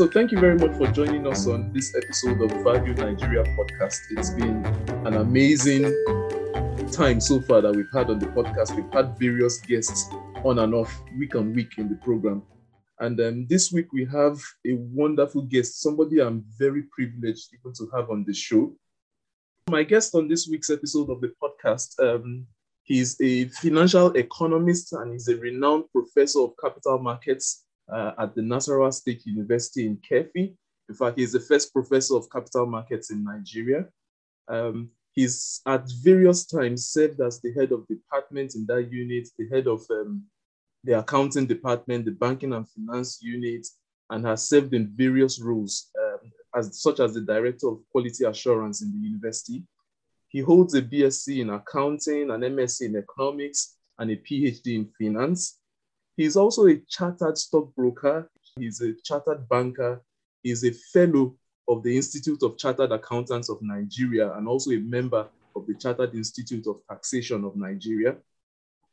So, thank you very much for joining us on this episode of Value Nigeria podcast. It's been an amazing time so far that we've had on the podcast. We've had various guests on and off, week on week in the program. And um, this week we have a wonderful guest, somebody I'm very privileged even to have on the show. My guest on this week's episode of the podcast, um, he's a financial economist and he's a renowned professor of capital markets uh, at the Nasarawa State University in Keffi. In fact, he's the first professor of capital markets in Nigeria. Um, he's at various times served as the head of department in that unit, the head of um, the accounting department, the banking and finance unit, and has served in various roles, um, as, such as the director of quality assurance in the university. He holds a BSc in accounting, an MSc in economics, and a PhD in finance. He's also a chartered stockbroker. He's a chartered banker. He's a fellow of the Institute of Chartered Accountants of Nigeria and also a member of the Chartered Institute of Taxation of Nigeria.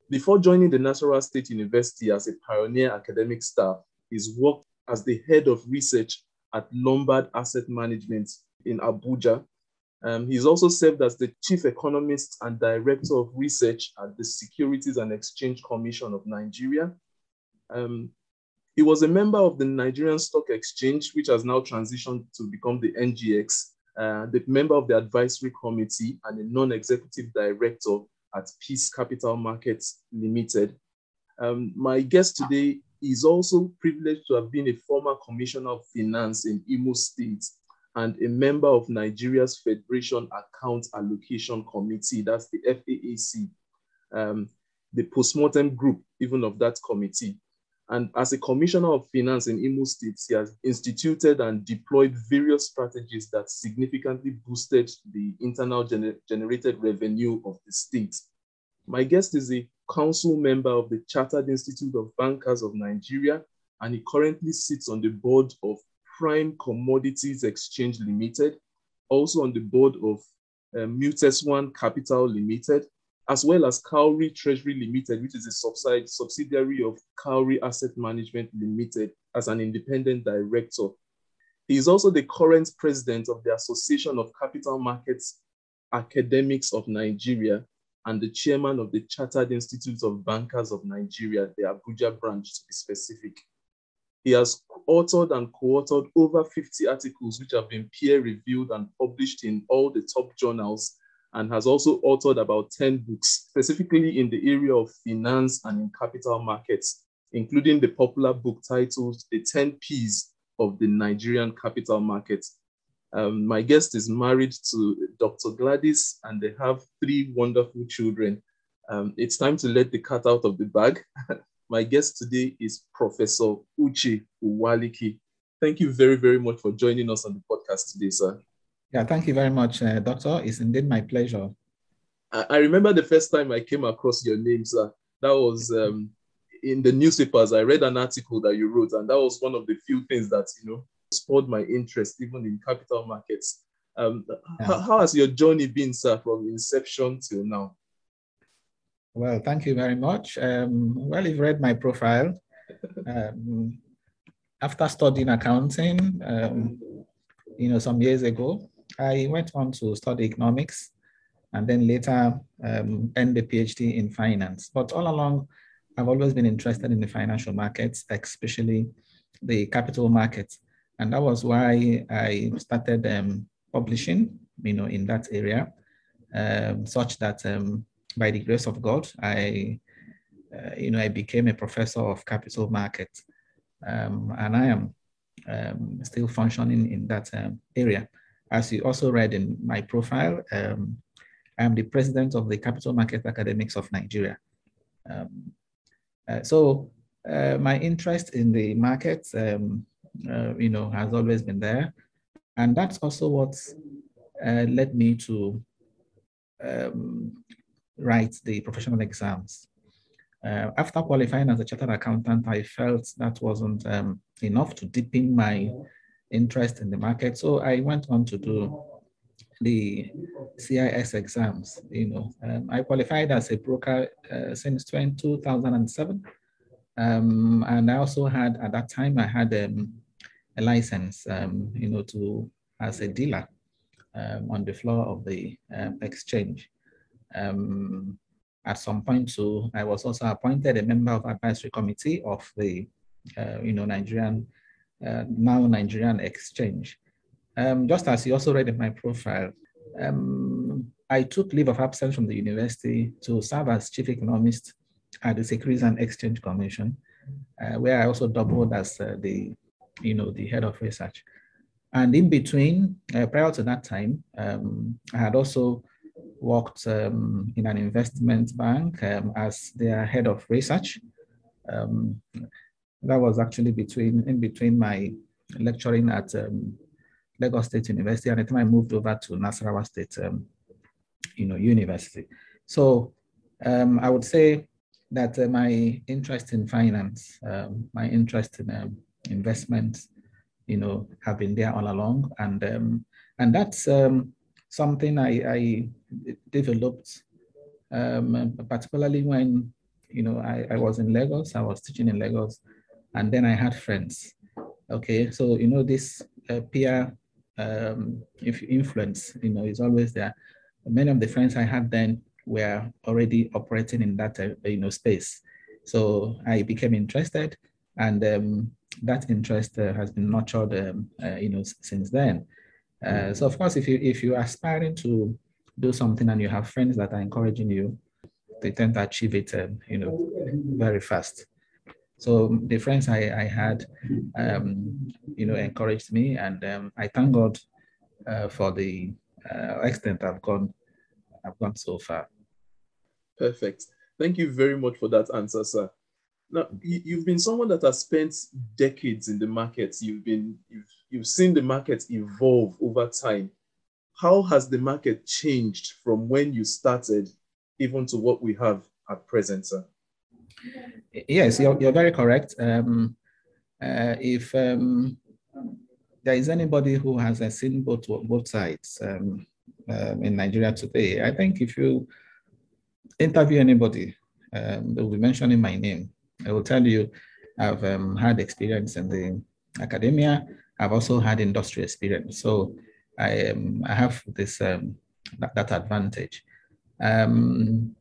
Before joining the Nasarawa State University as a pioneer academic staff, he's worked as the head of research at Lombard Asset Management in Abuja. Um, he's also served as the chief economist and director of research at the Securities and Exchange Commission of Nigeria. Um, he was a member of the Nigerian Stock Exchange, which has now transitioned to become the NGX, uh, the member of the advisory committee and a non-executive director at Peace Capital Markets Limited. Um, my guest today is also privileged to have been a former commissioner of finance in Imo State and a member of Nigeria's Federation Account Allocation Committee, that's the FAAC, um, the postmortem group even of that committee. And as a commissioner of finance in Imo State, he has instituted and deployed various strategies that significantly boosted the internal gener generated revenue of the state. My guest is a council member of the Chartered Institute of Bankers of Nigeria, and he currently sits on the board of Prime Commodities Exchange Limited, also on the board of um, One Capital Limited, as well as Cowry Treasury Limited, which is a subsidiary of Cowry Asset Management Limited, as an independent director. He is also the current president of the Association of Capital Markets Academics of Nigeria and the chairman of the Chartered Institute of Bankers of Nigeria, the Abuja branch to be specific. He has authored and co-authored over 50 articles which have been peer-reviewed and published in all the top journals and has also authored about 10 books, specifically in the area of finance and in capital markets, including the popular book titled The 10 P's of the Nigerian Capital Market. Um, my guest is married to Dr. Gladys, and they have three wonderful children. Um, it's time to let the cat out of the bag. my guest today is Professor Uche Uwaleke. Thank you very, very much for joining us on the podcast today, sir. Yeah, thank you very much, uh, Doctor. It's indeed my pleasure. I, I, remember the first time I came across your name, sir. That was um, in the newspapers. I read an article that you wrote, and that was one of the few things that you know spurred my interest, even in capital markets. Um, yeah. how, how has your journey been, sir, from inception till now? Well, thank you very much. Um, well, you've read my profile. Um, after studying accounting, um, you know, some years ago, I went on to study economics and then later um, end the PhD in finance. But all along, I've always been interested in the financial markets, especially the capital markets. And that was why I started um, publishing, you know, in that area, um, such that um, by the grace of God, I, uh, you know, I became a professor of capital markets. Um, and I am um, still functioning in that area. As you also read in my profile, um, I am the president of the Capital Market Academics of Nigeria. Um, uh, so uh, my interest in the markets, um, uh, you know, has always been there. And that's also what uh, led me to um, write the professional exams. Uh, after qualifying as a chartered accountant, I felt that wasn't um, enough to deepen my interest in the market. So I went on to do the CIS exams. You know, um, I qualified as a broker uh, since 2007. Um, and I also had, at that time, I had um, a license, um, you know, to as a dealer um, on the floor of the um, exchange. Um, at some point, too, I was also appointed a member of advisory committee of the, uh, you know, Nigerian, uh, now Nigerian exchange. Um, just as you also read in my profile, um, I took leave of absence from the university to serve as chief economist at the Securities and Exchange Commission, uh, where I also doubled as uh, the, you know, the head of research. And in between, uh, prior to that time, um, I had also worked um, in an investment bank um, as their head of research. Um, that was actually between in between my lecturing at um, Lagos State University and the time I moved over to Nasarawa State, um, you know, University. So um, I would say that uh, my interest in finance, my interest in investments, you know, have been there all along, and and that's something I, I developed, um, particularly when you know I, I was in Lagos. I was teaching in Lagos, and then I had friends. Okay, so you know this uh, peer um, influence, you know, is always there. Many of the friends I had then were already operating in that uh, you know space, so I became interested, and um, that interest uh, has been nurtured, um, uh, you know, since then. Uh, so of course, if you if you're aspiring to do something and you have friends that are encouraging you, they tend to achieve it, um, you know, very fast. So the friends I, I had, um, you know, encouraged me, and um, I thank God uh, for the uh, extent I've gone, I've gone so far. Perfect. Thank you very much for that answer, sir. Now, you've been someone that has spent decades in the market. You've been you've you've seen the market evolve over time. How has the market changed from when you started even to what we have at present, sir? Yes, you're, you're very correct. Um, uh, if um, there is anybody who has uh, seen both both sides um, uh, in Nigeria today, I think if you interview anybody, um, they will be mentioning my name. I will tell you, I've um, had experience in the academia. I've also had industry experience. So I, um, I have this um, that, that, advantage. Um,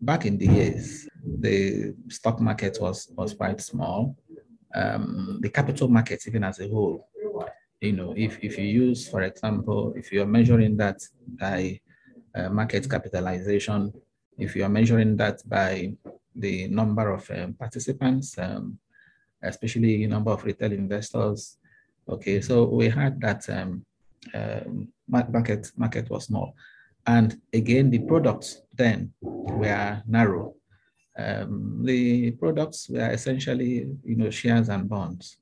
back in the years, the stock market was, was quite small. Um, the capital market, even as a whole, you know, if, if you use, for example, if you're measuring that by uh, market capitalization, if you're measuring that by the number of um, participants, um, especially number of retail investors. Okay, so we had that um, um, market market was small, and again the products then were narrow. Um, the products were essentially you know shares and bonds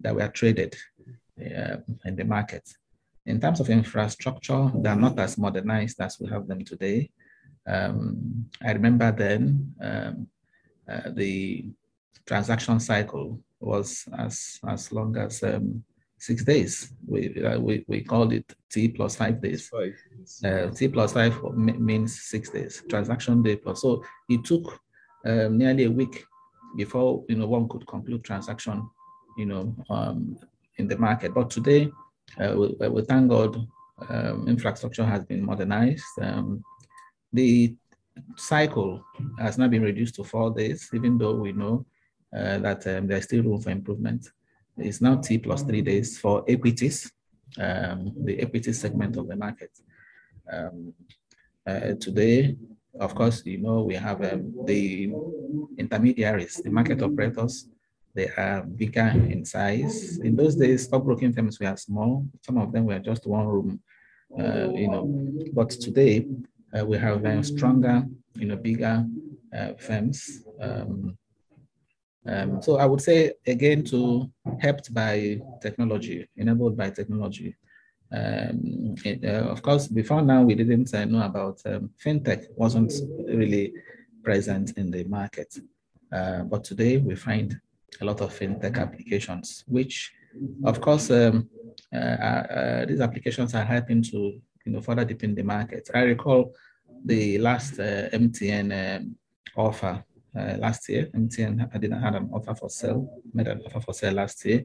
that were traded uh, in the market. In terms of infrastructure, they are not as modernized as we have them today. Um, I remember then um, uh, the transaction cycle was as, as long as um, six days. We, uh, we, we called it T plus five days. Five. Uh, T plus five means six days. Transaction day plus. So it took um, nearly a week before you know one could conclude transaction, you know, um, in the market. But today, uh, we, we, thank God, um, infrastructure has been modernized. Um, the cycle has now been reduced to four days, even though we know uh, that um, there's still room for improvement. It's now T plus three days for equities, um, the equity segment of the market. Uh, today, of course, you know, we have um, the intermediaries, the market operators, they are bigger in size. In those days, stockbroking firms were small. Some of them were just one room, uh, you know. But today, uh, we have uh, stronger, you know, bigger uh, firms. Um, um, so I would say again to helped by technology, enabled by technology. Um, it, uh, of course, before now we didn't uh, know about um, fintech wasn't really present in the market, uh, but today we find a lot of fintech applications, which, of course, um, uh, uh, these applications are helping to you know further deepen the market. I recall the last uh, MTN um, offer uh, last year. MTN I didn't have an offer for sale, made an offer for sale last year.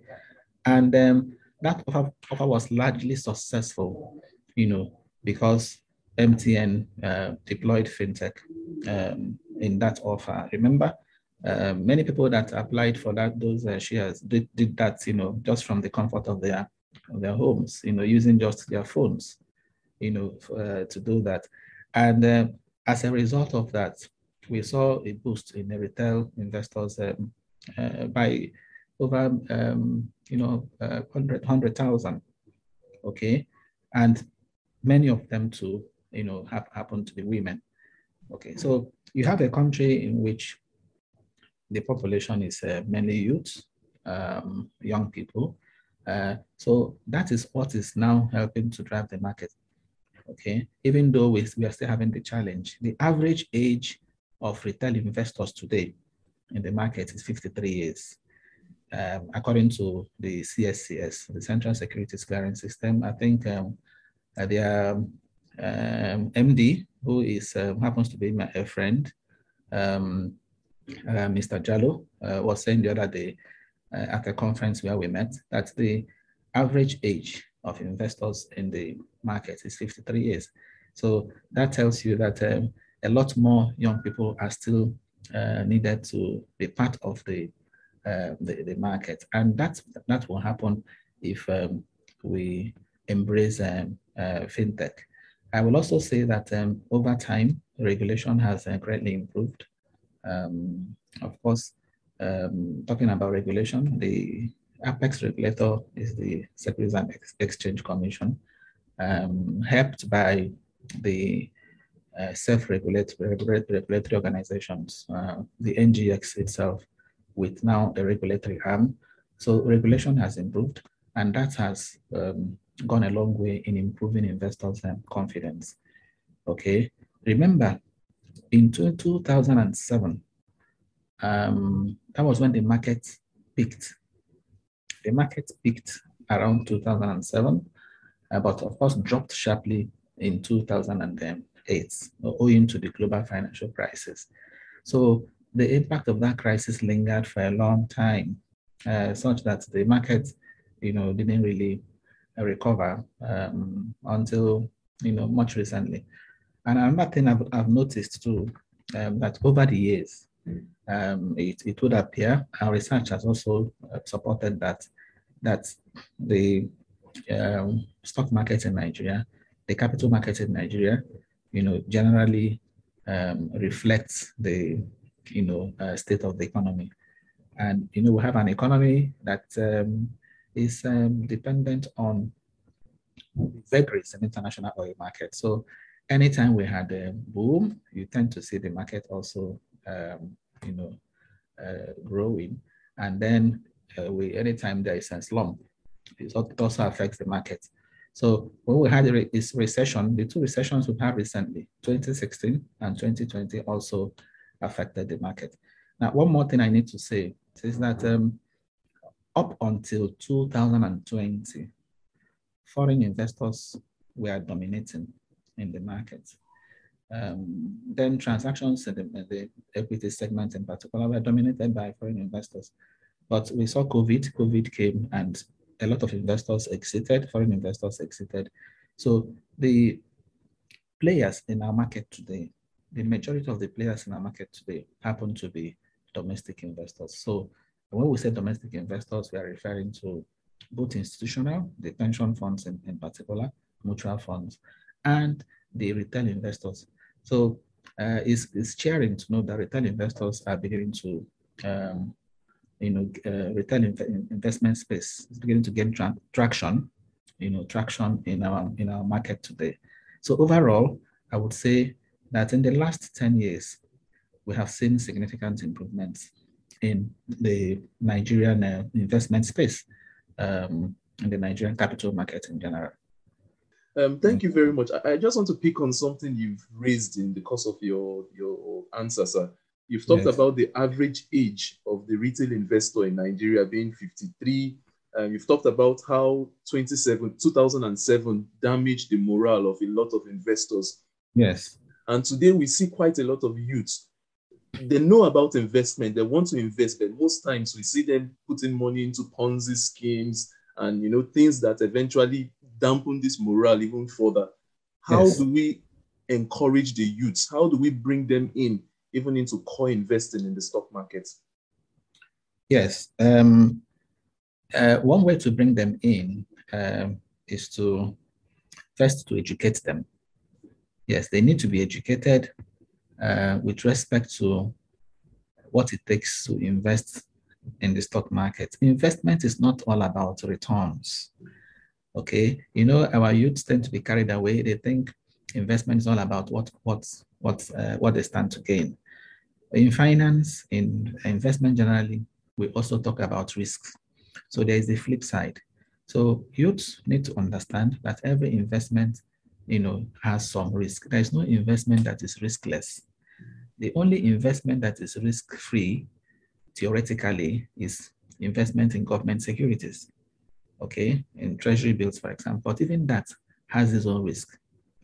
And um, that offer, offer was largely successful, you know, because MTN uh, deployed fintech um, in that offer. Remember, uh, many people that applied for that those uh, shares did, did that, you know, just from the comfort of their of their homes, you know, using just their phones, you know, uh, to do that. And uh, as a result of that, we saw a boost in retail investors um, uh, by over, um, you know, uh, 100,000. okay. And many of them too, you know, have happened to be women. Okay. So you have a country in which the population is uh, mainly youth, um, young people. Uh, so that is what is now helping to drive the market. Okay, even though we, we are still having the challenge, the average age of retail investors today in the market is 53 years. Um, according to the CSCS, the Central Securities Clearing System, I think um, uh, their um, MD, who is uh, happens to be my friend, um, uh, Mr. Jalo, uh, was saying the other day uh, at a conference where we met that the average age of investors in the market is 53 years. So that tells you that um, a lot more young people are still uh, needed to be part of the, uh, the, the market, and that that will happen if um, we embrace um, uh, fintech. I will also say that um, over time, regulation has uh, greatly improved. Um, of course, um, talking about regulation, the apex regulator is the Securities and Ex Exchange Commission, um, helped by the uh, self-regulatory regulatory organizations, uh, the NGX itself, with now a regulatory arm. So regulation has improved, and that has um, gone a long way in improving investors' um, confidence. Okay, remember, in 2007, um, that was when the market peaked. The market peaked around 2007, uh, but of course dropped sharply in 2008, owing to the global financial crisis. So the impact of that crisis lingered for a long time, uh, such that the market, you know, didn't really recover um, until, you know, much recently. And another thing I've, I've noticed too, um, that over the years, um, it, it would appear, our research has also uh, supported that, that the um, stock market in Nigeria, the capital market in Nigeria, you know, generally um, reflects the, you know, uh, state of the economy. And, you know, we have an economy that um, is um, dependent on vagaries in international oil market. So anytime we had a boom, you tend to see the market also um, you know, uh, growing. And then uh, we, anytime there is a slump, it also affects the market. So when we had this recession, the two recessions we had recently, 2016 and 2020 also affected the market. Now, one more thing I need to say is that um, up until 2020, foreign investors were dominating in the market. Um, then transactions in the, in the, equity segment in particular were dominated by foreign investors. But we saw COVID, COVID came and a lot of investors exited, foreign investors exited. So the players in our market today, the majority of the players in our market today happen to be domestic investors. So when we say domestic investors, we are referring to both institutional, the pension funds in, in particular, mutual funds, and the retail investors. So uh, it's, it's cheering to know that retail investors are beginning to, um, you know, uh, retail inv investment space is beginning to gain tra traction, you know, traction in our in our market today. So overall, I would say that in the last 10 years, we have seen significant improvements in the Nigerian uh, investment space, um, in the Nigerian capital market in general. Um, thank you very much. I, I, just want to pick on something you've raised in the course of your, your answer, sir. You've talked yes. about the average age of the retail investor in Nigeria being 53. Um, you've talked about how 27, 2007 damaged the morale of a lot of investors. Yes. And today we see quite a lot of youths. they know about investment, they want to invest, but most times we see them putting money into Ponzi schemes and you know things that eventually dampen this morale even further. How yes. do we encourage the youths? How do we bring them in even into co-investing in the stock market? Yes. Um, uh, one way to bring them in um, is to first to educate them. Yes, they need to be educated uh, with respect to what it takes to invest in the stock market. Investment is not all about returns. Okay, you know our youths tend to be carried away. They think investment is all about what what what uh, what they stand to gain. In finance, in investment generally, we also talk about risks. So there is the flip side. So youths need to understand that every investment, you know, has some risk. There is no investment that is riskless. The only investment that is risk-free, theoretically, is investment in government securities. Okay, in treasury bills, for example. But even that has its own risk,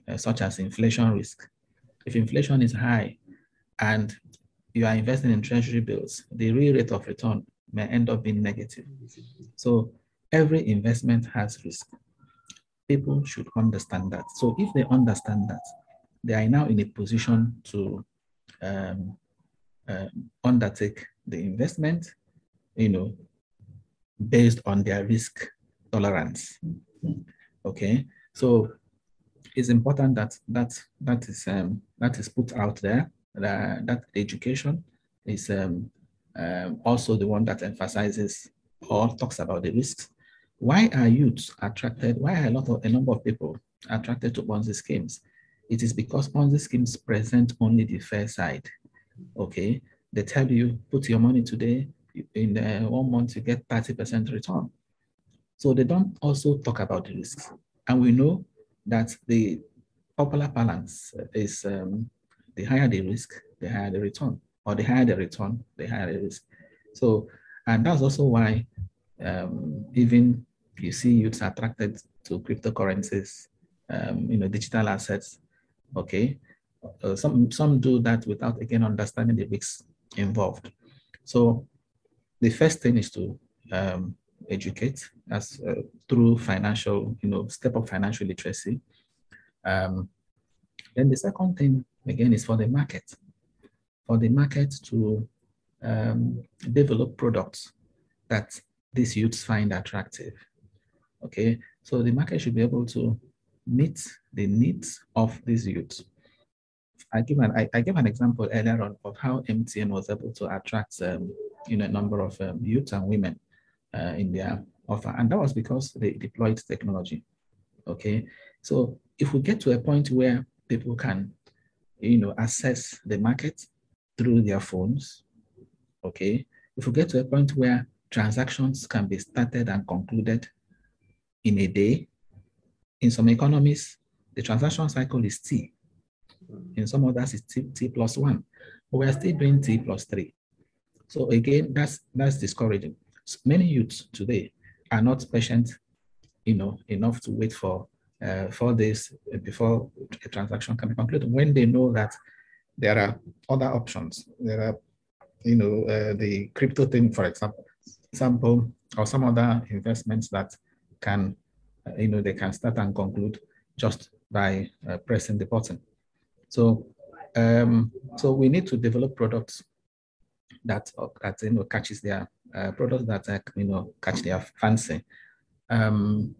uh, such as inflation risk. If inflation is high and you are investing in treasury bills, the real rate of return may end up being negative. So every investment has risk. People should understand that. So if they understand that, they are now in a position to um, uh, undertake the investment, you know, based on their risk tolerance. Okay, so it's important that that that is um, that is put out there. That, that education is um, um, also the one that emphasizes or talks about the risks. Why are youths attracted? Why are a lot of a number of people attracted to Ponzi schemes? It is because Ponzi schemes present only the fair side. Okay, they tell you put your money today. In the one month you get thirty percent return. So they don't also talk about the risks, and we know that the popular balance is um, the higher the risk, the higher the return or the higher the return, the higher the risk. So, and that's also why um, even you see youths attracted to cryptocurrencies, um, you know, digital assets. Okay, uh, some some do that without again understanding the risks involved. So, the first thing is to um, educate as uh, through financial, you know, step up financial literacy. Um, then the second thing again is for the market for the market to um, develop products that these youths find attractive. Okay, so the market should be able to meet the needs of these youths. I give an I, I gave an example earlier on of how MTN was able to attract um, you know a number of um, youths and women uh, in their offer, and that was because they deployed technology. Okay, so if we get to a point where people can you know assess the market through their phones. Okay. If we get to a point where transactions can be started and concluded in a day, in some economies, the transaction cycle is T. In some others, it's T, T plus one. But we're still doing T plus three. So again, that's that's discouraging. Many youths today are not patient, you know, enough to wait for uh, four days before a transaction can be concluded when they know that there are other options. There are, you know, uh, the crypto thing, for example, example, or some other investments that can, uh, you know, they can start and conclude just by uh, pressing the button. So, um, so we need to develop products that uh, that you know catches their uh, products that uh, you know catch their fancy. Um,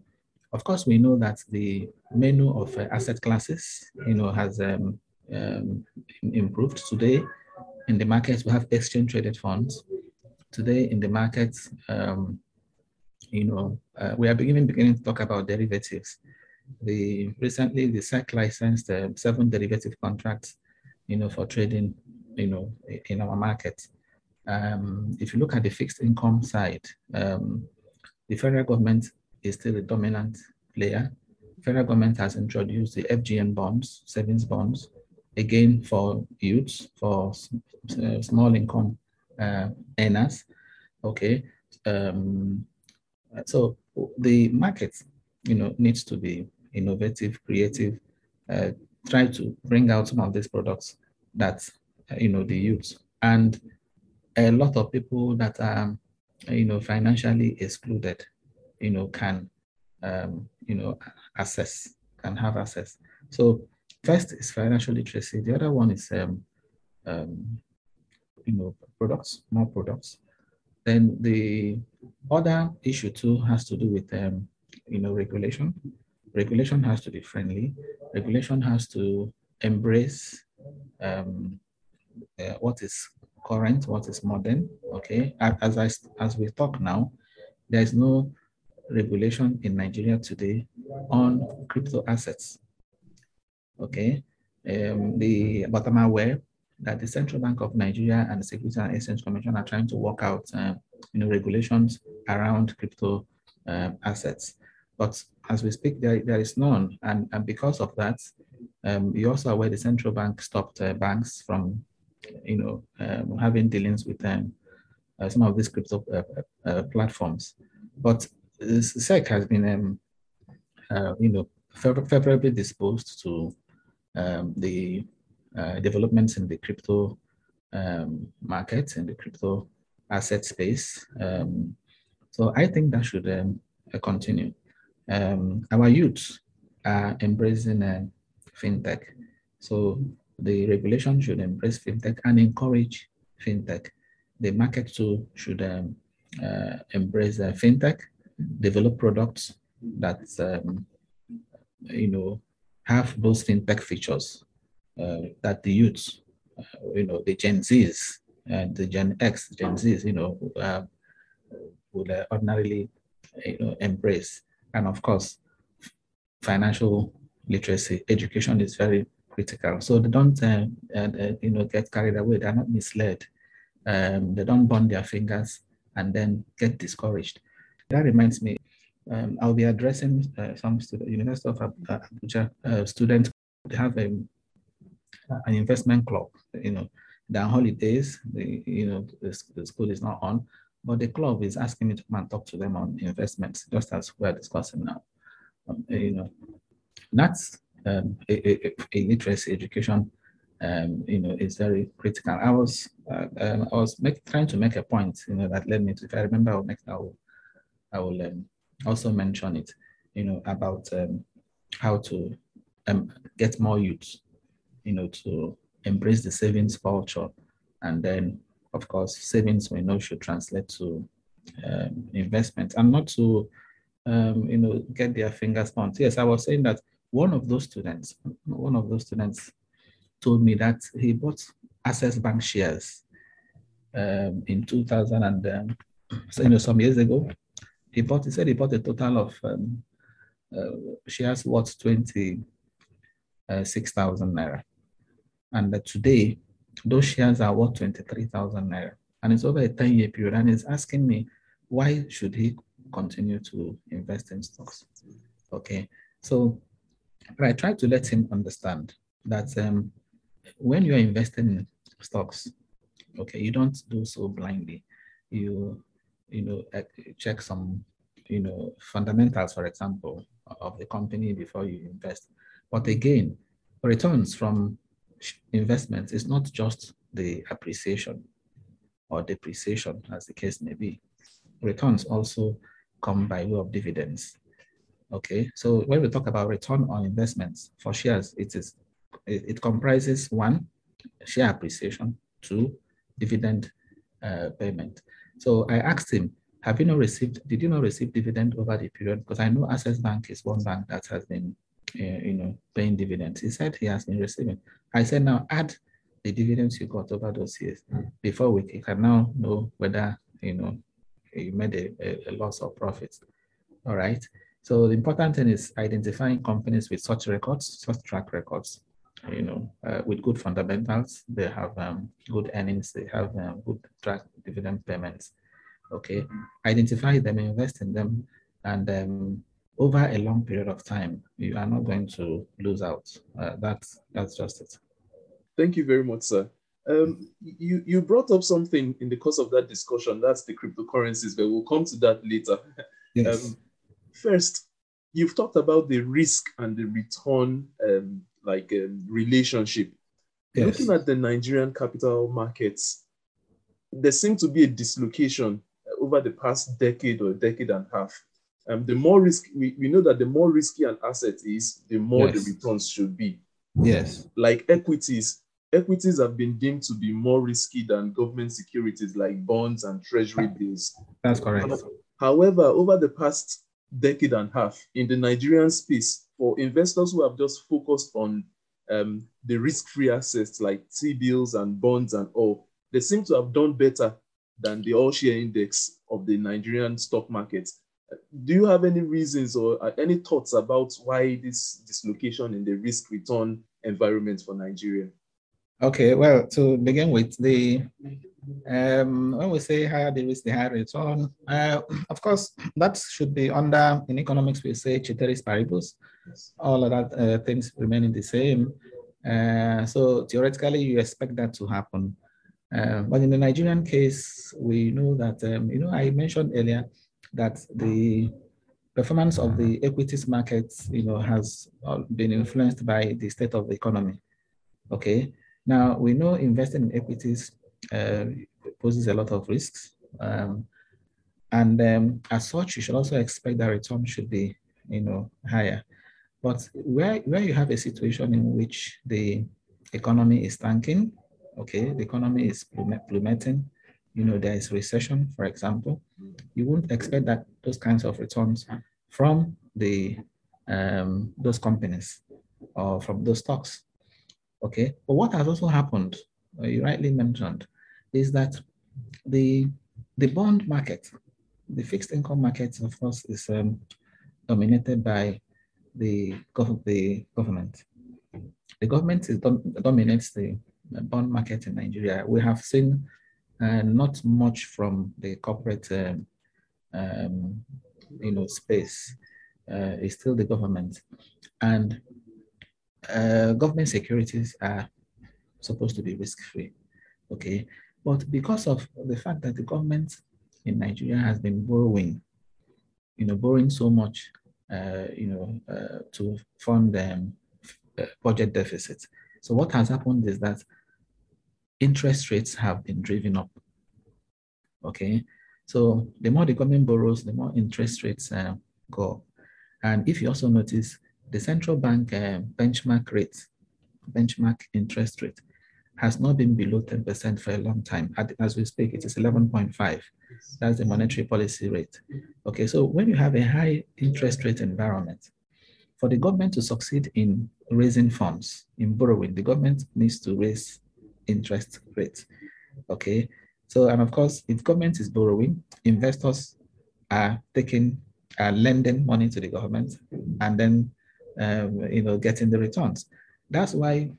of course, we know that the menu of asset classes, you know, has um, um, improved. Today, in the market, we have exchange traded funds. Today, in the market, um, you know, uh, we are beginning beginning to talk about derivatives. The recently the SEC licensed uh, seven derivative contracts, you know, for trading, you know, in our market. Um, if you look at the fixed income side, um, the federal government is still a dominant player. Federal government has introduced the FGN bonds, savings bonds, again for youths, for uh, small income uh, earners. Okay, um, so the market, you know, needs to be innovative, creative, uh, try to bring out some of these products that uh, you know the youths and a lot of people that are, you know, financially excluded, you know, can, um, you know, access, can have access. So first is financial literacy. The other one is, um, um, you know, products, more products. Then the other issue too has to do with, um, you know, regulation. Regulation has to be friendly. Regulation has to embrace um, uh, what is current, what is modern. Okay, as I as we talk now, there is no regulation in Nigeria today on crypto assets. Okay, um, the but I'm aware that the Central Bank of Nigeria and the Securities and Exchange Commission are trying to work out, uh, you know, regulations around crypto um, assets. But as we speak, there, there is none, and, and because of that, um, you also aware the central bank stopped uh, banks from, you know, um, having dealings with them, uh, some of these crypto uh, uh platforms. But SEC has been, um, uh, you know, favorably disposed to um, the uh, developments in the crypto um, market and the crypto asset space. Um, so I think that should um, continue. Um, our youth are embracing uh, fintech. So the regulation should embrace fintech and encourage fintech. The market too should um, uh, embrace uh, fintech, develop products that you know have those fintech features uh, that the youths, uh, you know, the Gen Zs and the Gen X, Gen Zs, you know, uh, would ordinarily, you know, embrace. And of course, financial literacy, education is very critical. So they don't, uh, uh, you know, get carried away. They're not misled. Um, they don't burn their fingers and then get discouraged. That reminds me, um, I'll be addressing uh, some student, University of Abuja uh, students. They have a an investment club. You know, on holidays. The, you know, the, the school is not on, but the club is asking me to come and talk to them on investments, just as we're discussing now. Um, you know, that's um, a, a, a, literacy education. Um, you know, is very critical. I was uh, um, I was make, trying to make a point. You know, that led me to. If I remember, I will, make, I will, I will um, also mention it. You know, about um, how to um, get more youth you know, to embrace the savings culture. And then, of course, savings we know should translate to um, investment and not to, um, you know, get their fingers burnt. Yes, I was saying that one of those students, one of those students told me that he bought Access Bank shares um, in 2000 and, um, so, you know, some years ago. He bought, he said he bought a total of um, uh, shares worth 26,000 uh, naira. And today, those shares are worth 23,000 naira. And it's over a 10 year period. And he's asking me, why should he continue to invest in stocks? Okay. So I try to let him understand that um, when you're investing in stocks, okay, you don't do so blindly. You, you know, check some, you know, fundamentals, for example, of the company before you invest. But again, returns from investments is not just the appreciation or depreciation, as the case may be. Returns also come by way of dividends. Okay, so when we talk about return on investments for shares, it is it, it comprises one, share appreciation, two, dividend uh, payment. So I asked him, have you not received, did you not receive dividend over the period? Because I know Access Bank is one bank that has been uh, you know, paying dividends. He said he has been receiving. I said, now add the dividends you got over those years before we can now know whether, you know, you made a, a, loss or profit. All right. So the important thing is identifying companies with such records, such track records, you know, uh, with good fundamentals. They have um, good earnings. They have um, good track dividend payments. Okay. Identify them, invest in them, and um, over a long period of time, you are not going to lose out. Uh, that's that's just it. Thank you very much, sir. Um, you you brought up something in the course of that discussion. That's the cryptocurrencies, but we'll come to that later. Yes. Um, first, you've talked about the risk and the return, um, like um, relationship. Yes. Looking at the Nigerian capital markets, there seemed to be a dislocation over the past decade or decade and a half. Um, the more risk we, we know that the more risky an asset is, the more yes. the returns should be. Yes. Like equities, equities have been deemed to be more risky than government securities like bonds and treasury bills. That's correct. However, over the past decade and a half in the Nigerian space, for investors who have just focused on um, the risk-free assets like T-bills and bonds and all, they seem to have done better than the all-share index of the Nigerian stock market. Do you have any reasons or any thoughts about why this dislocation in the risk-return environment for Nigeria? Okay, well, to begin with, the um, when we say higher the risk, the higher return, uh, of course, that should be under, in economics, we say ceteris paribus. Yes. All of that uh, things remaining the same. Uh, so theoretically, you expect that to happen. Uh, but in the Nigerian case, we know that, um, you know, I mentioned earlier that the performance of the equities markets, you know, has uh, been influenced by the state of the economy. Okay. Now, we know investing in equities uh, poses a lot of risks. Um, and um, as such, you should also expect that return should be, you know, higher. But where, where you have a situation in which the economy is tanking, okay, the economy is plummeting, you know, there is recession, for example, you wouldn't expect that those kinds of returns from the um, those companies or from those stocks. Okay, but what has also happened, uh, you rightly mentioned, is that the the bond market, the fixed income market, of course, is um, dominated by the, gov- the government. The government is dom- dominates the bond market in Nigeria. We have seen uh, not much from the corporate, um, um, you know, space. Uh, it's still the government, and uh, government securities are supposed to be risk-free, okay? But because of the fact that the government in Nigeria has been borrowing, you know, borrowing so much, uh, you know, uh, to fund um, uh, budget deficits. So what has happened is that interest rates have been driven up. Okay, so the more the government borrows, the more interest rates uh, go. And if you also notice, the central bank uh, benchmark rate, benchmark interest rate, has not been below 10% for a long time. As we speak, it is 11.5. That's the monetary policy rate. Okay, so when you have a high interest rate environment, for the government to succeed in raising funds, in borrowing, the government needs to raise interest rates. Okay, so and of course, if government is borrowing, investors are taking, are lending money to the government, and then um, you know, getting the returns. That's why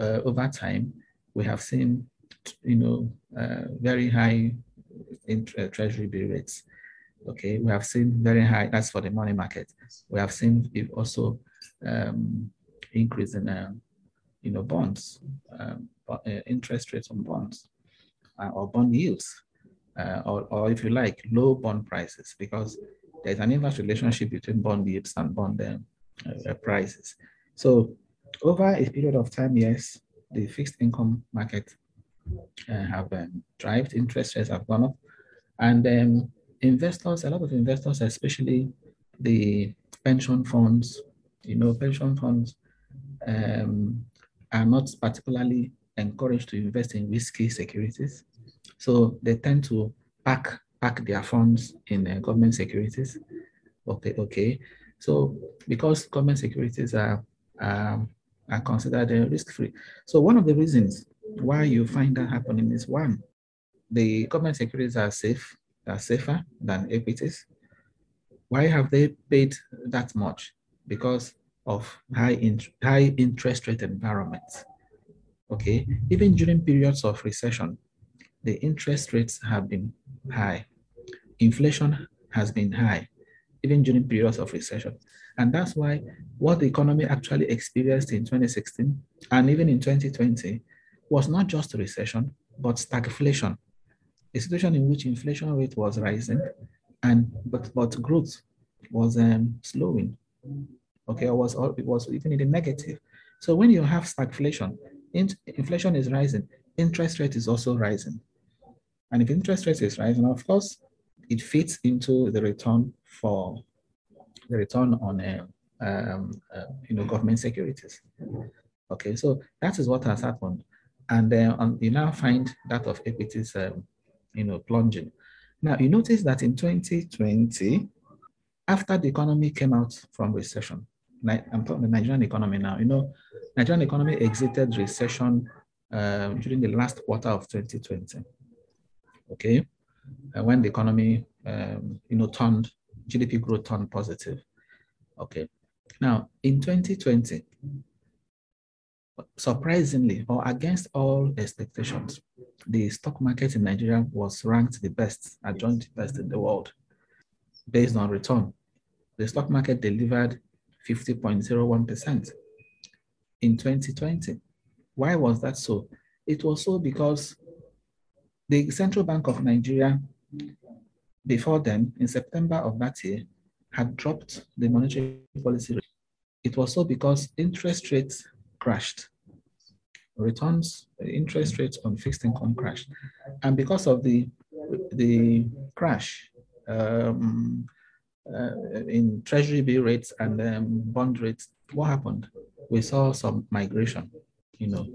uh, over time we have seen, you know, uh, very high in uh, treasury bill rates. Okay, we have seen very high. That's for the money market. We have seen also um, increase in, uh, you know, bonds, um, interest rates on bonds, uh, or bond yields, or, or if you like, low bond prices, because there's an inverse relationship between bond yields and bond um, uh, prices. So over a period of time, yes, the fixed income market uh, have um, interest rates have gone up, and um, investors, a lot of investors, especially the pension funds, you know, pension funds um, are not particularly encouraged to invest in risky securities. So they tend to pack pack their funds in uh, government securities. Okay, okay. So because government securities are, um, are considered uh, risk-free. So one of the reasons why you find that happening is one, the government securities are safe, are safer than equities. Why have they paid that much? Because of high, in, high interest rate environments. Okay, even during periods of recession, the interest rates have been high. Inflation has been high even during periods of recession. And that's why what the economy actually experienced in 2016 and even in 2020 was not just recession, but stagflation, a situation in which inflation rate was rising and but, but growth was um, slowing. Okay, it was, it was even in the negative. So when you have stagflation, inflation is rising, interest rate is also rising. And if interest rate is rising, of course, it fits into the return for the return on uh, um, uh, you know government securities. Okay, so that is what has happened, and then um, you now find that of equities, um, you know, plunging. Now you notice that in 2020, after the economy came out from recession, I'm talking the Nigerian economy now. You know, Nigerian economy exited recession uh, during the last quarter of 2020. Okay, uh, when the economy, um, you know, turned GDP growth turned positive. Okay, now in 2020, surprisingly or against all expectations, the stock market in Nigeria was ranked the best, adjoined best in the world, based on return. The stock market delivered 50.01% in 2020. Why was that so? It was so because the Central Bank of Nigeria, before then, in September of that year, had dropped the monetary policy rate. It was so because interest rates crashed. Returns, interest rates on fixed income crashed. And because of the, the crash, um, in treasury bill rates and um, bond rates, what happened? We saw some migration, you know,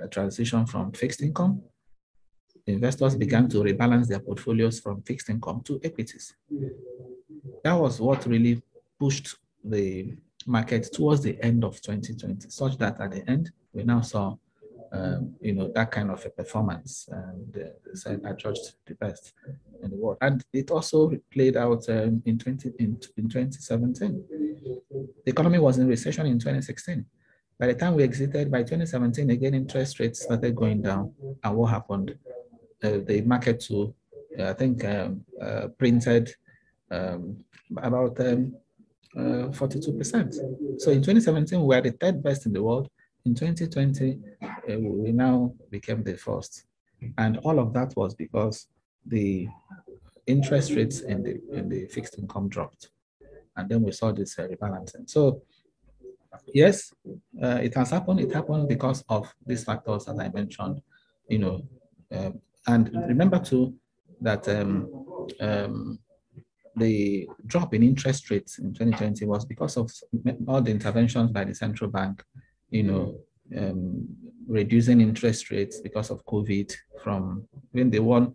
a transition from fixed income. Investors began to rebalance their portfolios from fixed income to equities. That was what really pushed the market towards the end of 2020, such that at the end, we now saw um, you know, that kind of a performance. And uh, said I judged the best in the world. And it also played out um, in, 20, in, in 2017. The economy was in recession in 2016. By the time we exited, by 2017, again, interest rates started going down. And what happened? Uh, the market too, uh, I think, um, uh, printed um, about 42%. Um, uh, so in 2017, we were the third best in the world. In 2020, uh, we now became the first. And all of that was because the interest rates and the, in the fixed income dropped. And then we saw this uh, rebalancing. So yes, uh, it has happened. It happened because of these factors that I mentioned, you know. Um, and remember too that um, um, the drop in interest rates in 2020 was because of all the interventions by the central bank you know, um, reducing interest rates because of COVID from when they won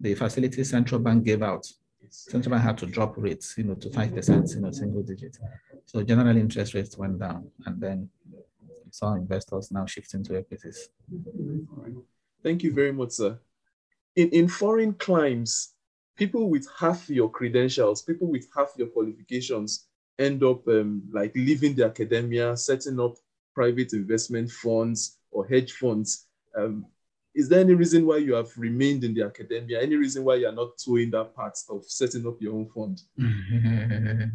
the facility central bank gave out. Central bank had to drop rates, you know, to 5%, you know, single digit. So general interest rates went down and then saw investors now shifting to equities. Thank you very much, sir. In, in foreign climes, people with half your credentials, people with half your qualifications end up um, like leaving the academia, setting up private investment funds or hedge funds. Um, is there any reason why you have remained in the academia? Any reason why you are not doing that part of setting up your own fund?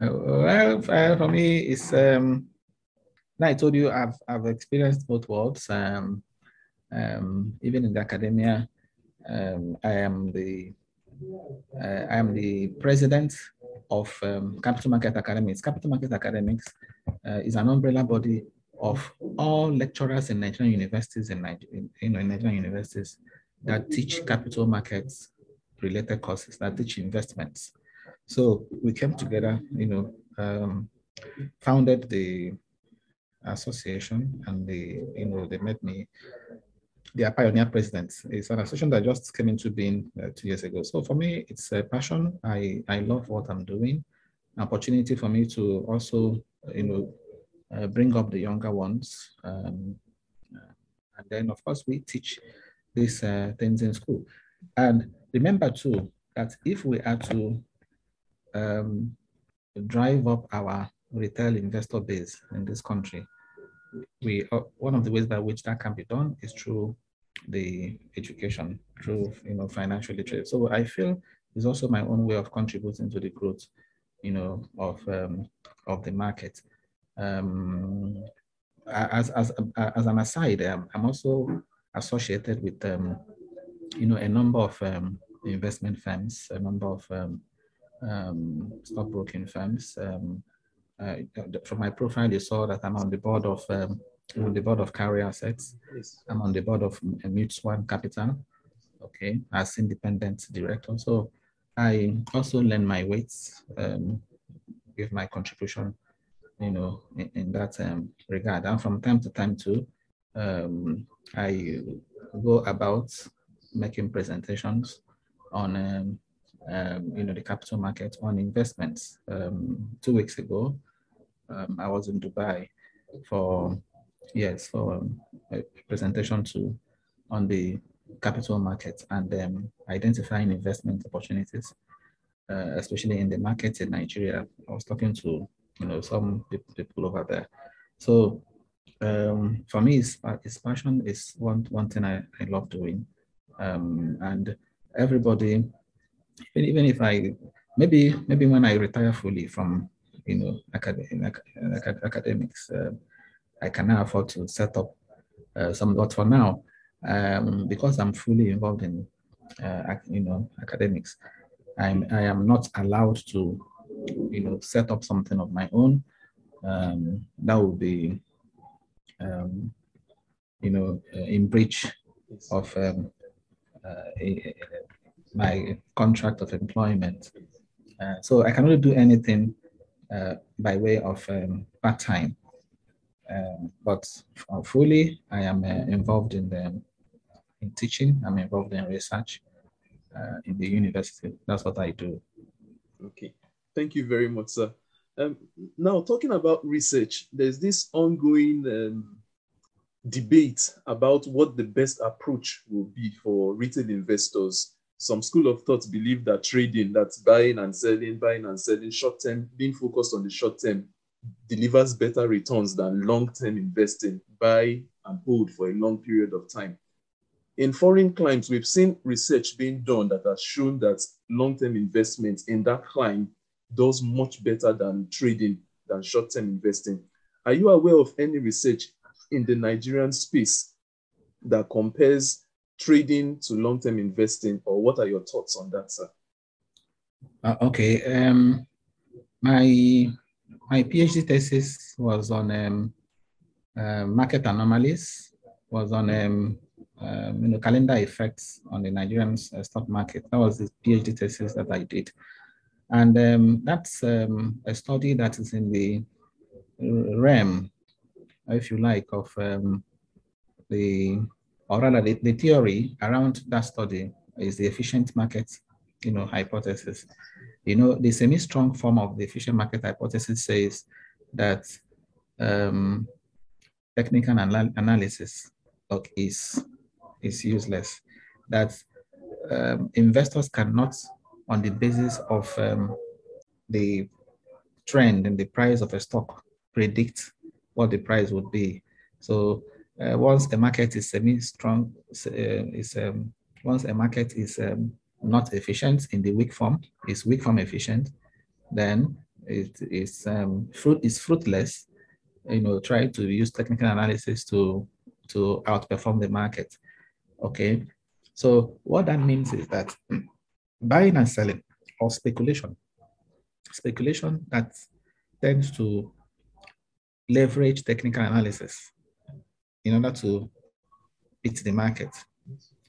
well, uh, for me, it's um, like I told you I've I've experienced both worlds. Um, um, even in the academia, um, I am the uh, I am the president of um, Capital Market Academics. Capital Market Academics uh, is an umbrella body of all lecturers in Nigerian universities Nigeria, you know, in Nigerian universities that teach capital markets related courses, that teach investments. So we came together, you know, um, founded the association and the, you know, they met me They are pioneer presidents. It's an association that just came into being uh, two years ago. So for me, it's a passion. I, I love what I'm doing. Opportunity for me to also, you know, uh, bring up the younger ones. Um, uh, and then, of course, we teach these uh, things in school. And remember too, that if we are to um, drive up our retail investor base in this country, we uh, one of the ways by which that can be done is through the education, through you know financial literacy. So I feel is also my own way of contributing to the growth, you know, of um, of the market. Um, as as as an aside, um, I'm also associated with um, you know a number of um, investment firms, a number of um, um, stockbroking firms. Um, uh, from my profile, you saw that I'm on the board of um, on the board of Carry Assets. Yes. I'm on the board of One Capital. okay, as independent director. So I also lend my weights, um, give my contribution, you know, in, in that um, regard. And from time to time too, um, I go about making presentations on, um, um, you know, the capital market on investments. Um, two weeks ago, um, I was in Dubai for, yes, for a presentation to on the capital market and identifying investment opportunities, uh, especially in the market in Nigeria. I was talking to you know some people over there. So um, for me, it's, it's passion is one one thing I, I love doing, um, and everybody, even if I maybe maybe when I retire fully from you know academic, academics, uh, I can afford to set up uh, some. But for now, um, because I'm fully involved in, uh, you know, academics, I'm I am not allowed to, you know, set up something of my own. Um, that would be, um, you know, uh, in breach of um, uh, a, a, my contract of employment. Uh, so I can only do anything uh, by way of um, part time. Um, but fully, I am uh, involved in the in teaching. I'm involved in research uh, in the university. That's what I do. Okay, thank you very much, sir. Um, now, talking about research, there's this ongoing um, debate about what the best approach will be for retail investors. Some school of thought believe that trading, that's buying and selling, buying and selling short term, being focused on the short term, delivers better returns than long term investing, buy and hold for a long period of time in foreign climes, we've seen research being done that has shown that long-term investment in that climb does much better than trading, than short-term investing. Are you aware of any research in the Nigerian space that compares trading to long-term investing, or what are your thoughts on that, sir? Uh, okay, um, my my PhD thesis was on um, uh, market anomalies, was on um, um, you know, calendar effects on the Nigerian uh, stock market. That was the PhD thesis that I did. And um, that's um, a study that is in the realm, if you like, of um, the, or rather the, the theory around that study is the efficient market, you know, hypothesis. You know, the semi-strong form of the efficient market hypothesis says that um, technical anal analysis is is useless. That um, investors cannot, on the basis of um, the trend and the price of a stock, predict what the price would be. So uh, once the market is semi-strong, uh, is um, once a market is um, not efficient in the weak form, is weak form efficient, then it is um, fruit is fruitless. You know, try to use technical analysis to to outperform the market. Okay. So what that means is that buying and selling or speculation, speculation that tends to leverage technical analysis in order to beat the market.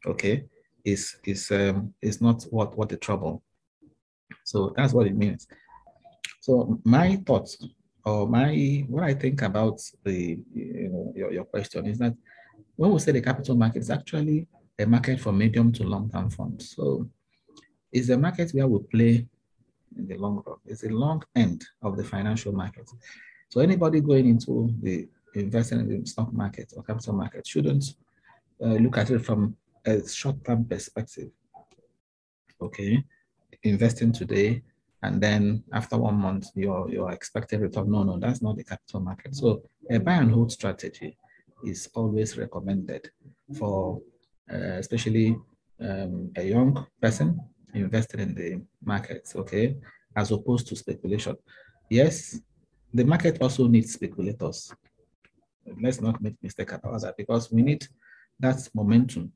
Okay, is is um, is not what what the trouble. So that's what it means. So my thoughts or my what I think about the you know your, your question is that when we say the capital market, is actually a market for medium to long-term funds. So it's a market where we play in the long run. It's the long end of the financial market. So anybody going into the investing in the stock market or capital market shouldn't uh, look at it from a short-term perspective. Okay, investing today and then after one month you're you're expecting return. No, no, that's not the capital market. So a buy and hold strategy is always recommended for uh, especially um, a young person invested in the markets, okay, as opposed to speculation. Yes, the market also needs speculators. Let's not make mistake about that because we need that momentum.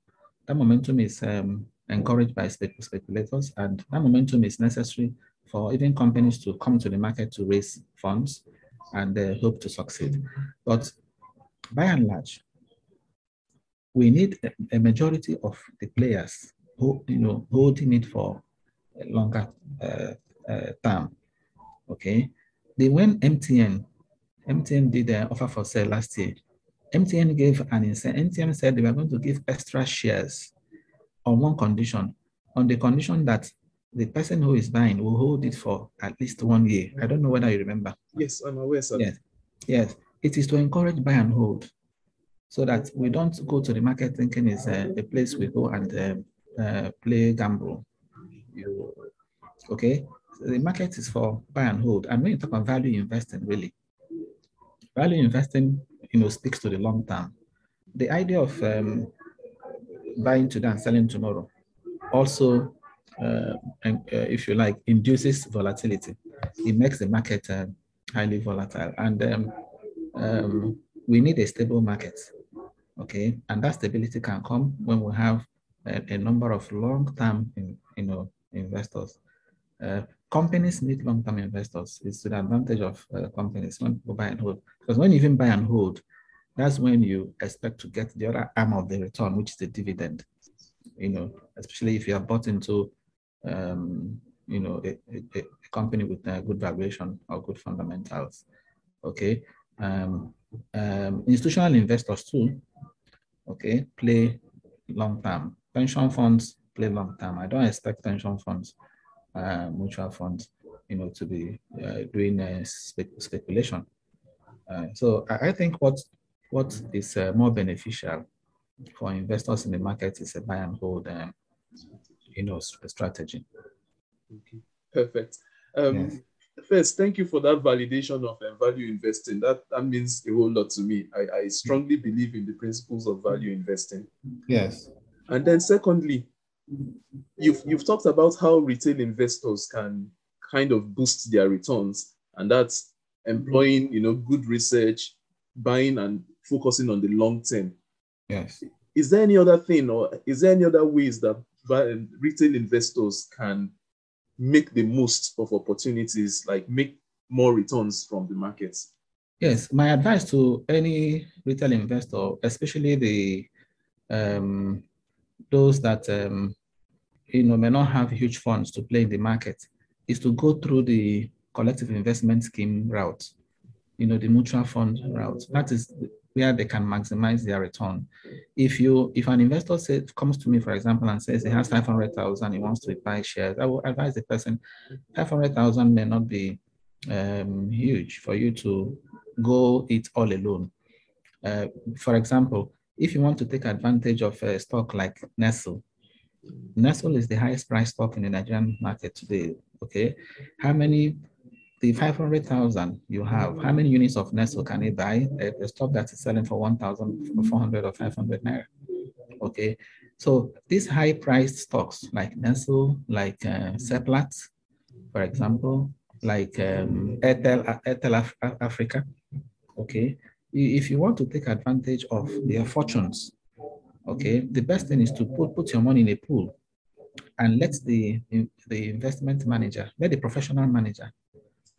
That momentum is um, encouraged by speculators, and that momentum is necessary for even companies to come to the market to raise funds and uh, hope to succeed. But by and large, we need a majority of the players you know, holding it for a longer uh, uh, term. Okay. Then when MTN, MTN did an offer for sale last year, MTN gave an incentive. MTN said they were going to give extra shares on one condition, on the condition that the person who is buying will hold it for at least one year. I don't know whether you remember. Yes, I'm aware, sir. Yes, yes. It is to encourage buy and hold, so that we don't go to the market thinking it's a, a place we go and uh, uh, play gamble. You, okay? So the market is for buy and hold, and when you talk about value investing, really, value investing, you know, speaks to the long term. The idea of um, buying today and selling tomorrow also uh, and, uh, if you like, induces volatility. It makes the market uh, highly volatile. And um, um, we need a stable market, okay? And that stability can come when we have a, a number of long-term, you know, investors. Uh, companies need long-term investors. It's to the advantage of uh, companies when you buy and hold. Because when you even buy and hold, that's when you expect to get the other arm of the return, which is the dividend. You know, especially if you have bought into um, you know, a, a, a company with a good valuation or good fundamentals. Okay. Um, um, institutional investors too, okay, play long term. Pension funds play long term. I don't expect pension funds, uh, mutual funds, you know, to be uh, doing uh, spe speculation. Uh, so I, I, think what what is uh, more beneficial for investors in the market is a buy and hold um, you know strategy. Okay, perfect. Um, yes. First, thank you for that validation of uh, value investing. That that means a whole lot to me. I, I strongly believe in the principles of value investing. Yes. And then secondly, you've you've talked about how retail investors can kind of boost their returns, and that's employing you know good research, buying and focusing on the long term. Yes. Is there any other thing, or is there any other ways that retail investors can make the most of opportunities, like make more returns from the markets? Yes, my advice to any retail investor, especially the um, those that um, you know may not have huge funds to play in the market, is to go through the collective investment scheme route, you know, the mutual fund route. That is where they can maximize their return. If you, if an investor says, comes to me, for example, and says he has 500,000, he wants to buy shares, I will advise the person, 500,000 may not be um, huge for you to go it all alone. Uh, for example, if you want to take advantage of a stock like Nestle, Nestle is the highest price stock in the Nigerian market today. Okay, how many the 500,000 you have, how many units of Nestle can it buy? A, stock that is selling for 1,400 or 500 naira. Okay, so these high priced stocks like Nestle, like uh, Seplat, for example, like um, Airtel, Airtel Af Africa, okay, if you want to take advantage of their fortunes, okay, the best thing is to put, put your money in a pool and let the, the investment manager, let the professional manager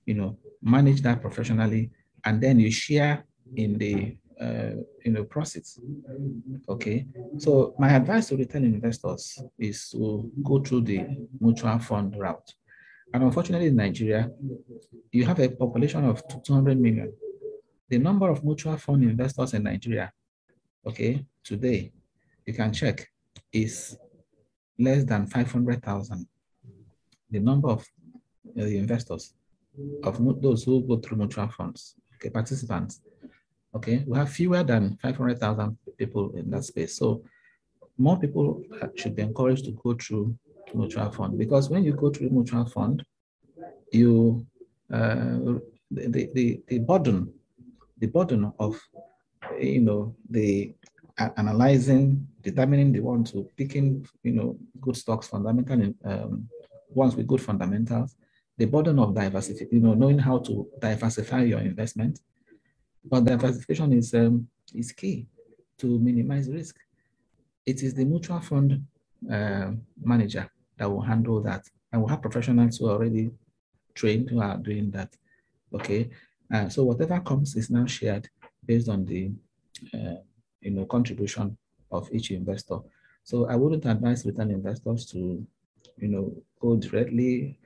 you know, manage that professionally, and then you share in the uh, know profits. Okay, so my advice to retail investors is to go through the mutual fund route. And unfortunately, in Nigeria, you have a population of 200 million. The number of mutual fund investors in Nigeria, okay, today, you can check, is less than 500,000. The number of uh, investors of those who go through mutual funds, okay, participants. Okay, we have fewer than 500,000 people in that space. So more people should be encouraged to go through mutual fund because when you go through mutual fund, you uh, the, the the burden the burden of you know the analyzing determining the one to picking you know good stocks fundamental um, ones with good fundamentals the burden of diversity, you know, knowing how to diversify your investment. But diversification is, um, is key to minimize risk. It is the mutual fund uh, manager that will handle that. And we have professionals who are already trained who are doing that. Okay. Uh, so whatever comes is now shared based on the uh, you know contribution of each investor. So I wouldn't advise retail investors to, you know, go directly.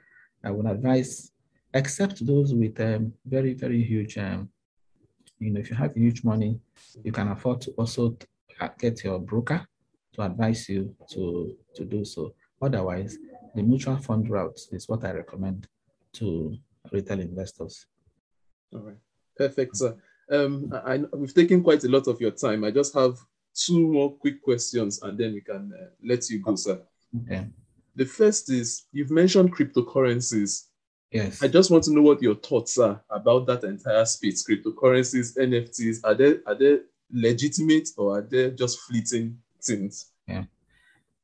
I would advise, except those with um, very, very huge, um, you know, if you have huge money, you can afford to also get your broker to advise you to, to do so. Otherwise, the mutual fund route is what I recommend to retail investors. All right, perfect, sir. Um, I, we've taken quite a lot of your time. I just have two more quick questions and then we can uh, let you go, sir. Okay. The first is you've mentioned cryptocurrencies. Yes. I just want to know what your thoughts are about that entire space, cryptocurrencies, NFTs. Are they are they legitimate or are they just fleeting things? Yeah.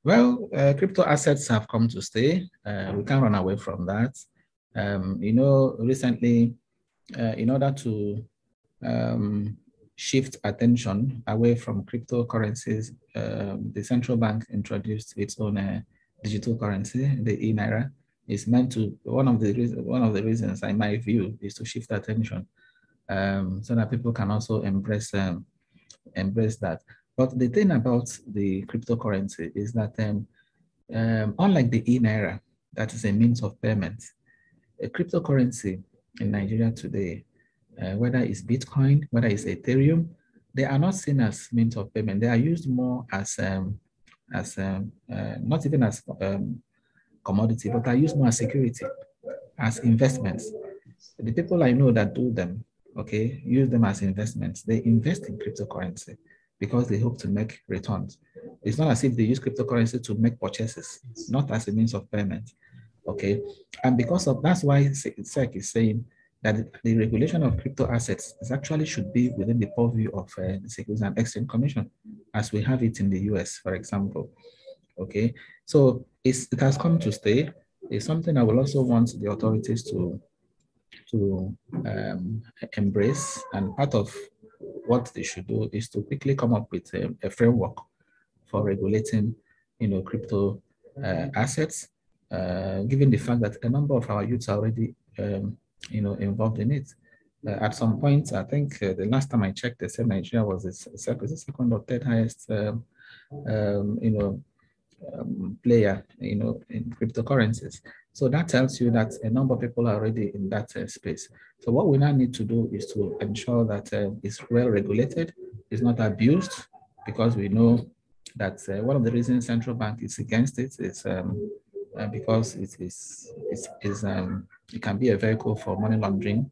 Well, uh, crypto assets have come to stay. Uh, we can't run away from that. Um, you know, recently, uh, in order to um, shift attention away from cryptocurrencies, um, the central bank introduced its own uh, digital currency, the e-naira. Is meant to one of the reasons one of the reasons, in my view, is to shift attention um, so that people can also embrace um, embrace that. But the thing about the cryptocurrency is that um, um, unlike the e-naira, that is a means of payment, a cryptocurrency in Nigeria today uh, whether it's Bitcoin, whether it's Ethereum, they are not seen as means of payment. They are used more as um, as um, uh, not even as um, commodity, but are used more as security, as investments. The people I know that do them, okay, use them as investments. They invest in cryptocurrency because they hope to make returns. It's not as if they use cryptocurrency to make purchases, not as a means of payment. Okay, and because of that's why SEC is saying that the regulation of crypto assets is actually should be within the purview of uh, the Securities and Exchange Commission, as we have it in the US, for example. Okay, so it has come to stay. It's something I will also want the authorities to to um, embrace, and part of what they should do is to quickly come up with a, a framework for regulating, you know, crypto uh, assets. Uh, given the fact that a number of our youths are already um, you know, involved in it. Uh, at some point, I think uh, the last time I checked, they said Nigeria was the second or third highest, um, um, you know, um, player, you know, in cryptocurrencies. So that tells you that a number of people are already in that uh, space. So what we now need to do is to ensure that uh, it's well regulated, it's not abused, because we know that uh, one of the reasons central bank is against it is um, uh, because it is, it is um, it can be a vehicle for money laundering.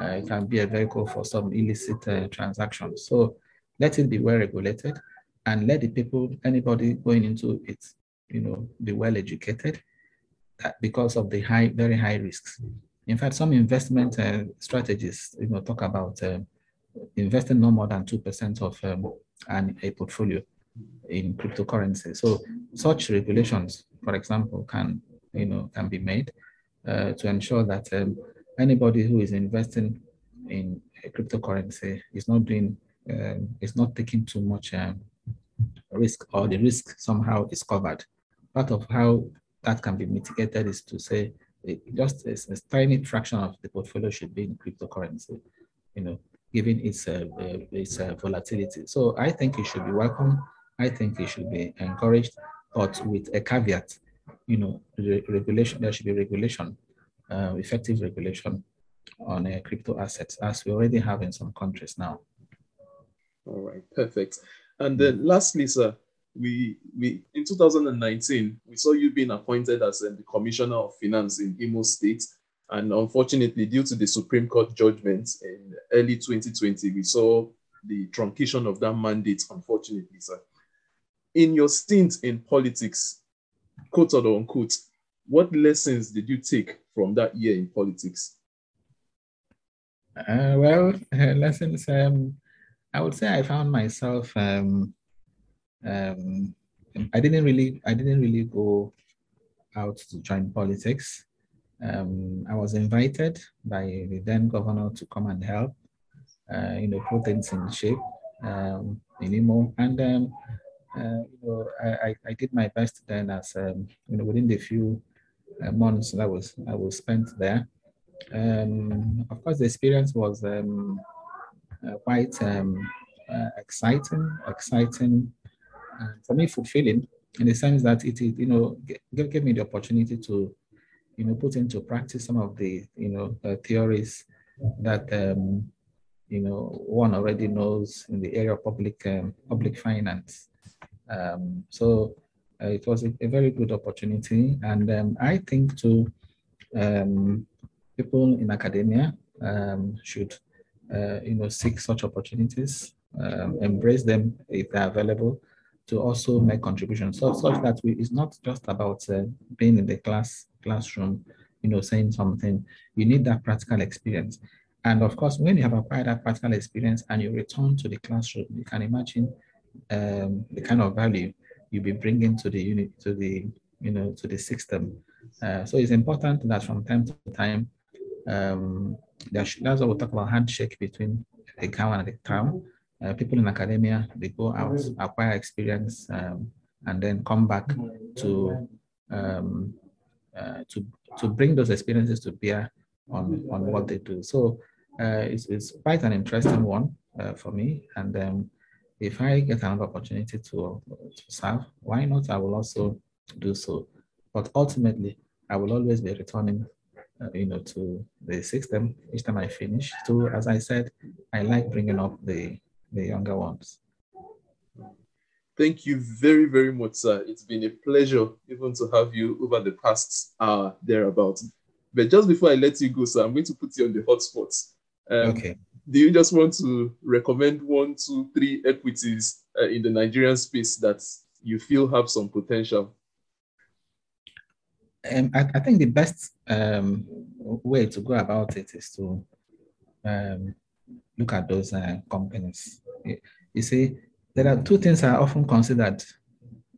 Uh, it can be a vehicle for some illicit uh, transactions. So let it be well regulated and let the people, anybody going into it, you know, be well educated because of the high, very high risks. In fact, some investment uh, strategies, you know, talk about uh, investing no more than 2% of um, an, a portfolio in cryptocurrency. So such regulations, for example, can, you know, can be made uh, to ensure that um, anybody who is investing in cryptocurrency is not doing um, is not taking too much um, risk or the risk somehow is covered. Part of how that can be mitigated is to say it just a, a tiny fraction of the portfolio should be in cryptocurrency, you know, given its uh, uh, its uh, volatility. So I think it should be welcome. I think it should be encouraged, but with a caveat you know, the regulation, there should be regulation, uh, effective regulation on uh, crypto assets, as we already have in some countries now. All right, perfect. And then lastly, sir, we, we in 2019, we saw you being appointed as uh, the Commissioner of Finance in Imo State. And unfortunately, due to the Supreme Court judgment in early 2020, we saw the truncation of that mandate, unfortunately, sir. In your stint in politics, quote unquote, what lessons did you take from that year in politics? Uh, well, uh, lessons. Um, I would say I found myself. Um, um, I didn't really. I didn't really go out to join politics. Um, I was invited by the then governor to come and help. Uh, you know, put things in shape um, in Imo, and um, uh, you know, I, I did my best then as, um, you know, within the few uh, months that was I was spent there. Um, of course, the experience was um, uh, quite um, uh, exciting, exciting, for me fulfilling in the sense that it, it you know, gave, gave me the opportunity to, you know, put into practice some of the, you know, theories that, um, you know, one already knows in the area of public um, public finance. Um, so uh, it was a, a, very good opportunity, and um, I think to um, people in academia um, should, uh, you know, seek such opportunities, um, embrace them if they're available, to also make contributions. So such that we, it's not just about uh, being in the class classroom, you know, saying something. You need that practical experience. And of course, when you have acquired that practical experience and you return to the classroom, you can imagine um, the kind of value you'll be bringing to the unit, to the, you know, to the system. Uh, so it's important that from time to time, um, that's why we talk about handshake between the cow and the town. Uh, people in academia, they go out, acquire experience, um, and then come back to um, uh, to to bring those experiences to bear on on what they do. So uh, it's, it's quite an interesting one uh, for me. And um, if I get another opportunity to, to serve, why not? I will also do so. But ultimately, I will always be returning, uh, you know, to the system each time I finish. So, as I said, I like bringing up the the younger ones. Thank you very, very much, sir. It's been a pleasure even to have you over the past hour thereabouts. But just before I let you go, sir, I'm going to put you on the hot spot. Um, okay. Do you just want to recommend one, two, three equities uh, in the Nigerian space that you feel have some potential? Um, I, I, think the best um, way to go about it is to um, look at those uh, companies. You see, there are two things are often considered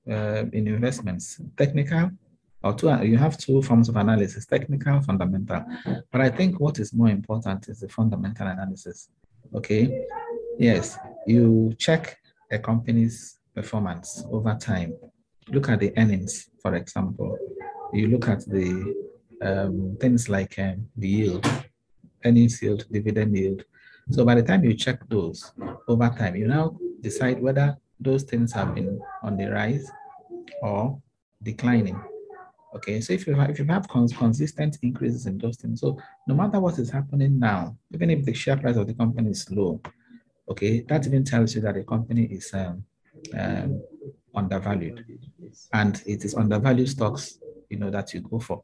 uh, in investments: technical or two, you have two forms of analysis, technical, fundamental. But I think what is more important is the fundamental analysis. Okay. Yes, you check a company's performance over time. Look at the earnings, for example. You look at the um, things like um, the yield, earnings yield, dividend yield. So by the time you check those over time, you now decide whether those things have been on the rise or declining. Okay, so if you have, if you have cons- consistent increases in those things, so no matter what is happening now, even if the share price of the company is low, okay, that even tells you that the company is um, um, undervalued, and it is undervalued stocks, you know, that you go for.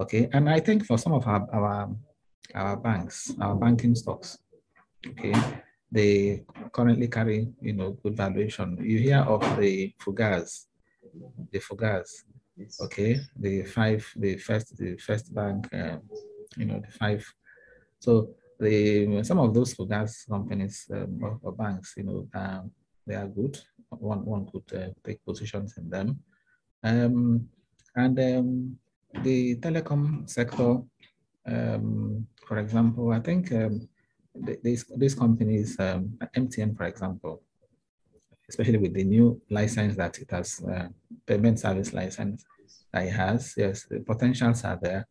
Okay, and I think for some of our our, our banks, our banking stocks, okay, they currently carry you know good valuation. You hear of the FUGAZ, the FUGAZ Okay, the five, the first, the first bank, uh, you know, the five. So the some of those gas companies um, or, or, banks, you know, um, they are good. One one could uh, take positions in them, um, and um, the telecom sector, um, for example, I think um, these these companies, um, MTN, for example, especially with the new license that it has, uh, payment service license that it has. Yes, the potentials are there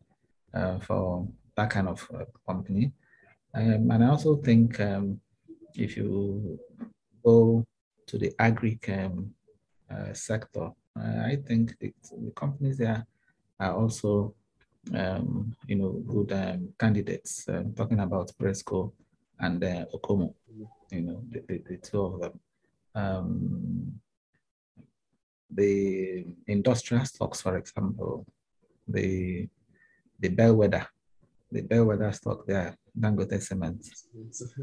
uh, for that kind of uh, company. Um, and I also think um, if you go to the agri um, uh, sector, I think the, the, companies there are also, um, you know, good um, candidates. Talking about Presco and uh, Okomu, you know, the, the, the two of them um, the industrial stocks, for example, the the bellwether, the bellwether stock there, Dangote Cement.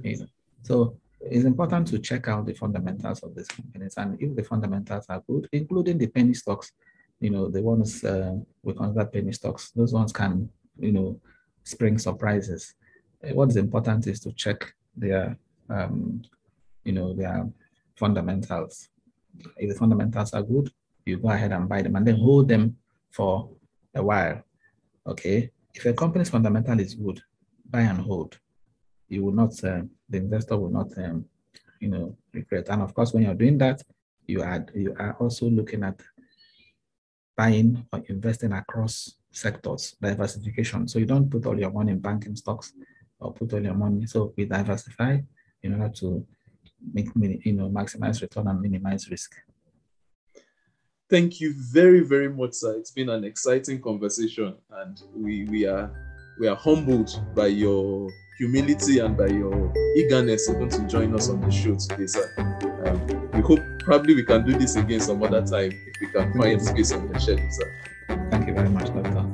You know. So it's important to check out the fundamentals of these companies, and if the fundamentals are good, including the penny stocks, you know, the ones uh, we consider penny stocks, those ones can, you know, spring surprises. What is important is to check their, um, you know, their fundamentals. If the fundamentals are good, you go ahead and buy them and then hold them for a while. Okay. If a company's fundamental is good, buy and hold. You will not, uh, the investor will not, um, you know, regret. And of course, when you're doing that, you are you are also looking at buying or investing across sectors, diversification. So you don't put all your money in banking stocks or put all your money. So we diversify in order to make you know maximize return and minimize risk. Thank you very, very much, sir. It's been an exciting conversation, and we we are we are humbled by your humility and by your eagerness even to join us on the show today, sir. Um, we hope probably we can do this again some other time if we can find space on the schedule, sir. Thank you very much, Doctor.